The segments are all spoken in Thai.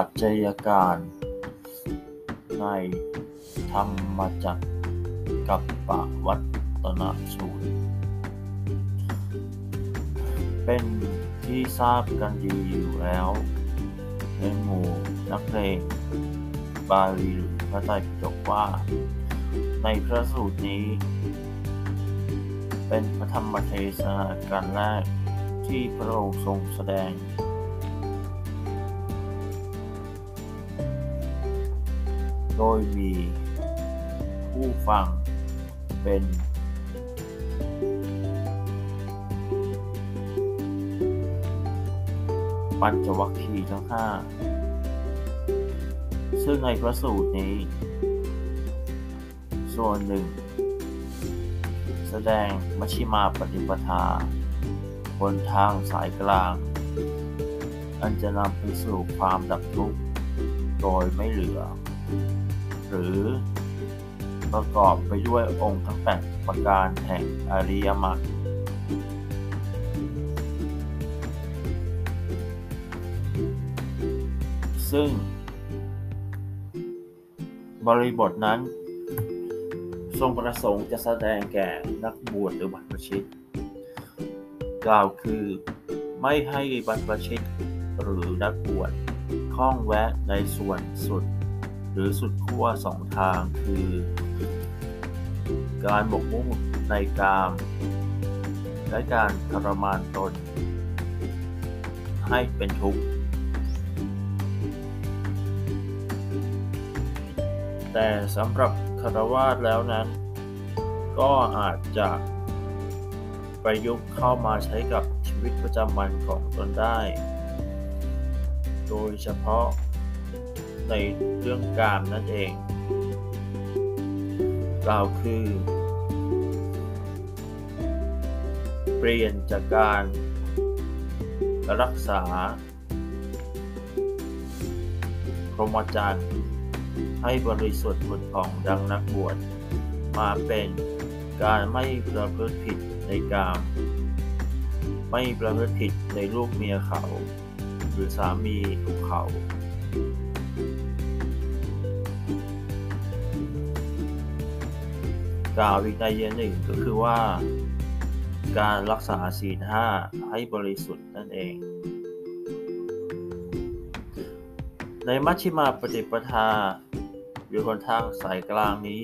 ปัจจัยการในธรรมจักรกับปวัตตนสูตร เป็นที่ทราบกันดีอยู่แล้ว ในหมู่นักเลงบาลีหรือพระไตรปิฎกว่า ในพระสูตรนี้ เป็นพระธรรมเทศนาการแรกที่พระองค์ทรงแสดง โดยมีผู้ฟังเป็นปัญจวัคคีย์ทั้งห้าซึ่งในพระสูตรนี้ ส่วนหนึ่ง แสดงมัชฌิมาปฏิปทาบนทางสายกลาง อันจะนำไปสู่ความดับทุกข์โดยไม่เหลือ หรือประกอบไปด้วยองค์ทั้งแปดประการแห่งอริยมรรคซึ่ง บริบทนั้น ทรงประสงค์จะแสดงแก่นักบวชหรือบรรพชิต กล่าวคือไม่ให้บรรพชิตหรือนักบวชข้องแวะในส่วนสุด หรือสุดขั้วสองทางคือ การบกมุ่งในกามและการทรมานตน ให้เป็นทุกข์ แต่สำหรับคารวาสแล้วนั้น ก็อาจจะประยุกต์เข้ามาใช้กับชีวิตประจำวันของตนได้ โดยเฉพาะ ในเรื่องการนั่นเองกล่าวคือ เปลี่ยนจากการรักษา พรหมจรรย์ให้บริสุทธิ์ผุดผ่องดังนักบวชมาเป็นการไม่ประพฤติผิดในกาม ไม่ประพฤติผิดในลูกเมียเขา หรือสามีของเขา กล่าวอีกในยะหนึ่งก็คือว่า การรักษาศีลห้าให้บริสุทธิ์นั่นเอง ในมัชฌิมาปฏิปทาหรือคนทางสายกลางนี้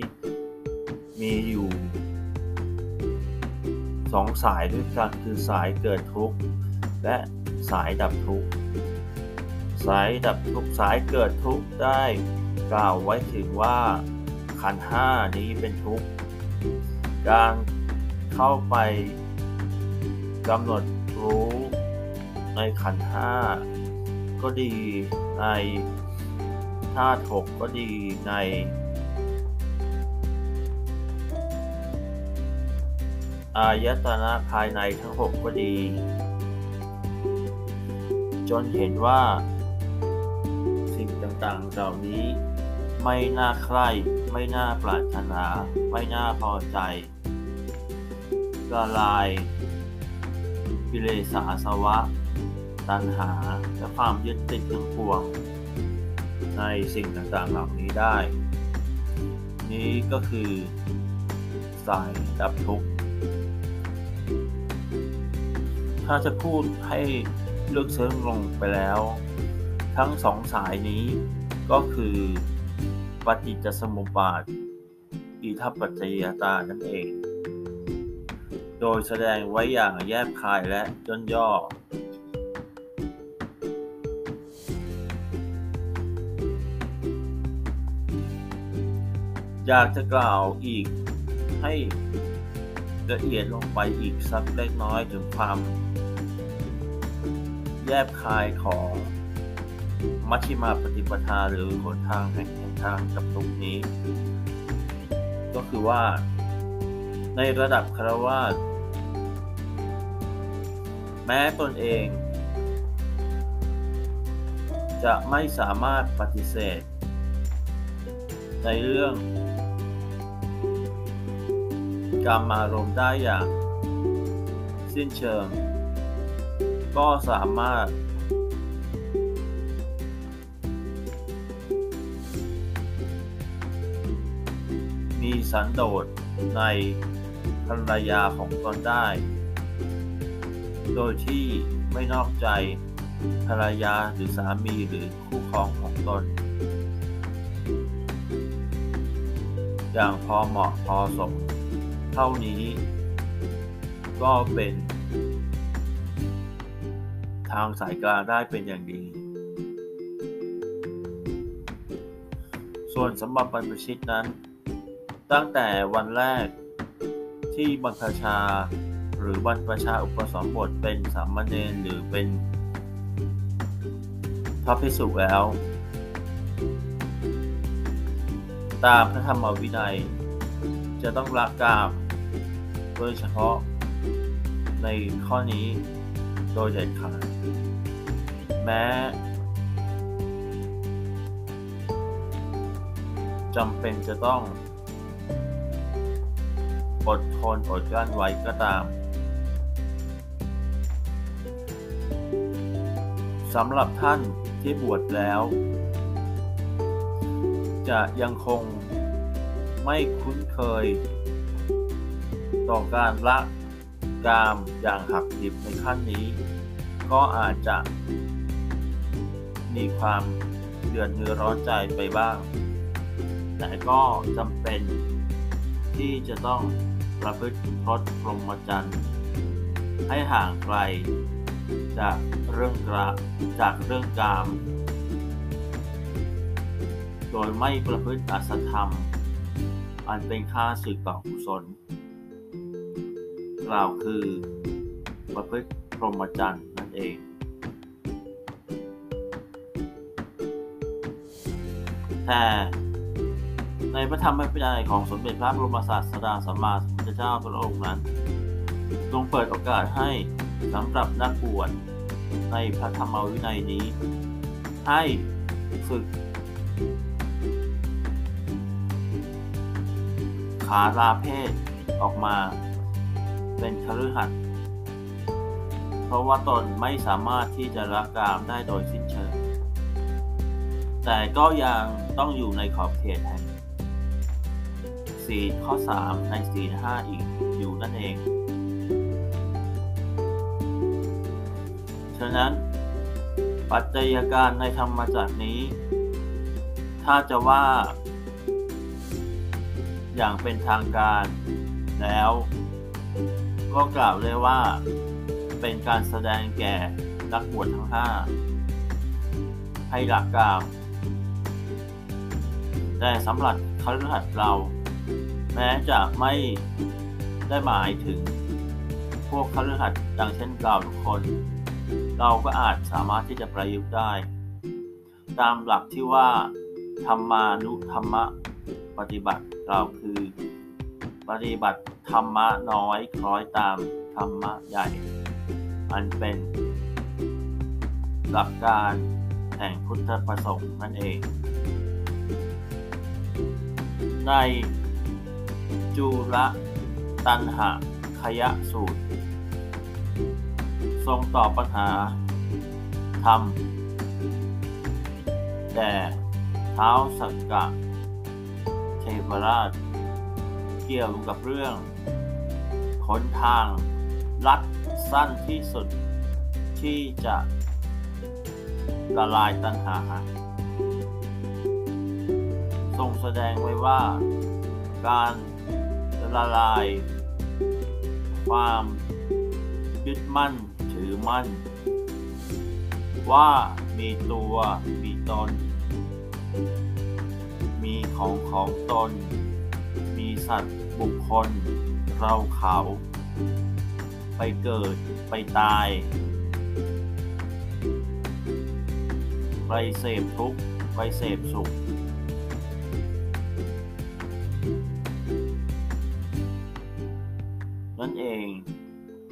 มีอยู่สองสายด้วยกันคือสายเกิดทุกข์ และสายดับทุกข์ สายดับทุกข์สายเกิดทุกข์ได้กล่าวไว้ถึงว่าขันห้านี้เป็นทุกข์ การเข้าไปกำหนดรู้ในขันห้าก็ดีในธาตุหกก็ดีในอายตนะภายในทั้งหกก็ดี จนเห็นว่า สิ่งต่างๆเหล่านี้ไม่น่าใคร่ ไม่น่าปรารถนา ไม่น่าพอใจ ละลายกิเลสอาสวะ ตัณหา และความยึดติดทั้งปวง ในสิ่งต่างๆเหล่านี้ได้ นี้ก็คือ สายดับทุกข์ ถ้าจะพูดให้เลือกเซิงลงไปแล้ว ทั้งสองสายนี้ก็คือ ปฏิจจสมุปบาทอิทัปปัจจยตานั่นเอง โดยแสดงไว้อย่างแยบคายและย่นย่อ อยากจะกล่าวอีกให้ละเอียดลงไปอีกสักเล็กน้อยถึงความแยบคายของมัชฌิมาปฏิปทาหรือหนทางแห่ง ทางกับทุกนี้ ก็คือว่า ในระดับคารวาสแม้ตนเอง จะไม่สามารถปฏิเสธ ในเรื่องกรรมารมได้อย่าง สิ้นเชิง ก็สามารถ สันโดษในภรรยาของตนได้ โดยที่ไม่นอกใจภรรยาหรือสามีหรือคู่ครองของตน อย่างพอเหมาะพอสม เท่านี้ ก็เป็น ทางสายกลางได้เป็นอย่างดี ส่วนสำหรับบรรพชิตนั้น ตั้งแต่วันแรกที่บรรพชา หรือบรรพชาอุปสมบทเป็นสามเณรหรือเป็นพระภิกษุแล้ว ตามพระธรรมวินัย จะต้องละกามโดยเฉพาะในข้อนี้โดยเด็ดขาดแม้จำเป็นจะต้อง อดทนอดกลั้นไว้ก็ตามสำหรับท่านที่บวชแล้ว จะยังคงไม่คุ้นเคย ต่อการละกามอย่างหักดิบในขั้นนี้ ก็อาจจะมีความเดือดเนื้อร้อนใจไปบ้าง แต่ก็จำเป็นที่จะต้อง ประพฤติพรตพรหมจรรย์ให้ห่างไกล จากเรื่องกระจากเรื่องกาม โดยไม่ประพฤติอสธรรม อันเป็นค่าสึกต่อกุศล กล่าวคือประพฤติพรหมจรรย์นั่นเองแต่ในพระธรรมวินัยของสมเด็จพระบรมศาสดาสัมมาสัม ทธเจ้าพระองค์นั้นทรงเปิดโอกาสให้สำหรับนักบวชในพระธรรมวินัยนี้ ให้ฝึกขาลาเพศออกมาเป็นคฤหัสถ์เพราะว่าตนไม่สามารถที่จะละกามได้โดยสิ้นเชิงแต่ก็ยังต้องอยู่ในขอบเขตแห่ง ศีลข้อ 3 ในศีล5อีกอยู่นั่นเอง ฉะนั้น ปัจจัยการในธรรมจักรนี้ ถ้าจะว่า อย่างเป็นทางการแล้วก็กล่าวได้ว่าเป็นการแสดงแก่นักบวชทั้งห้าให้หลักกล่าวแต่สำหรับคฤหัสถ์เรา แม้จะไม่ได้หมายถึง พวกคฤหัสถ์ดังเช่นกล่าวทุกคน เราก็อาจสามารถที่จะประยุกต์ได้ ตามหลักที่ว่า ธรรมานุธรรมะปฏิบัติเราคือ ปฏิบัติธรรมะน้อยคล้อยตามธรรมะใหญ่ อันเป็น หลักการแห่งพุทธประสงค์นั่นเอง ใน จุลตันหะขยะสูตร ทรงตอบปัญหาธรรมแด่เท้าสักกะเทวราช เกี่ยวกับเรื่องขนทางลัดสั้นที่สุดที่จะละลายตัณหา ทรงแสดงไว้ว่าการ ละลาย ความยึดมั่นถือมั่น ว่ามีตัวมีตน มีของของตน มีสัตว์บุคคล เราเขา ไปเกิดไปตาย ไปเสพทุกข์ไปเสพสุข นั่นเอง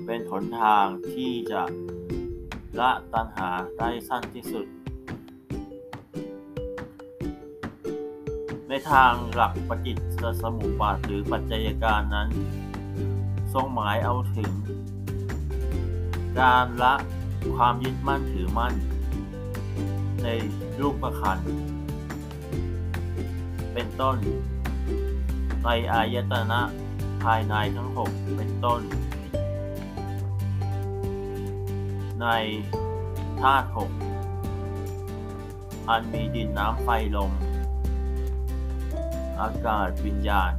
เป็นหนทางที่จะละตัณหาได้สั้นที่สุด ในทางหลักปฏิจจสมุปบาทหรือปัจจัยการนั้น ทรงหมายเอาถึง การละความยึดมั่นถือมั่น ในรูปประคัน เป็นต้นในอายตนะ ภายในทั้งหกเป็นต้น ในธาตุหกอันมีดินน้ำไฟลมอากาศวิญญาณ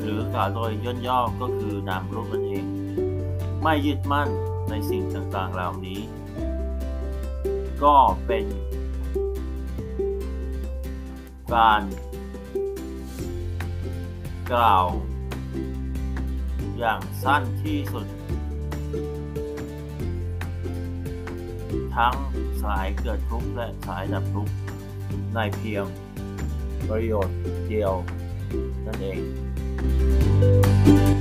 หรือกล่าวโดยย่นย่อก็คือนามรูปนั่นเอง ไม่ยึดมั่นในสิ่งต่างๆเหล่านี้ ก็เป็นการ กล่าว อย่างสั้นที่สุด ทั้งสายเกิดทุกข์และสายดับทุกข์ในเพียงประโยชน์เดียวนั่นเอง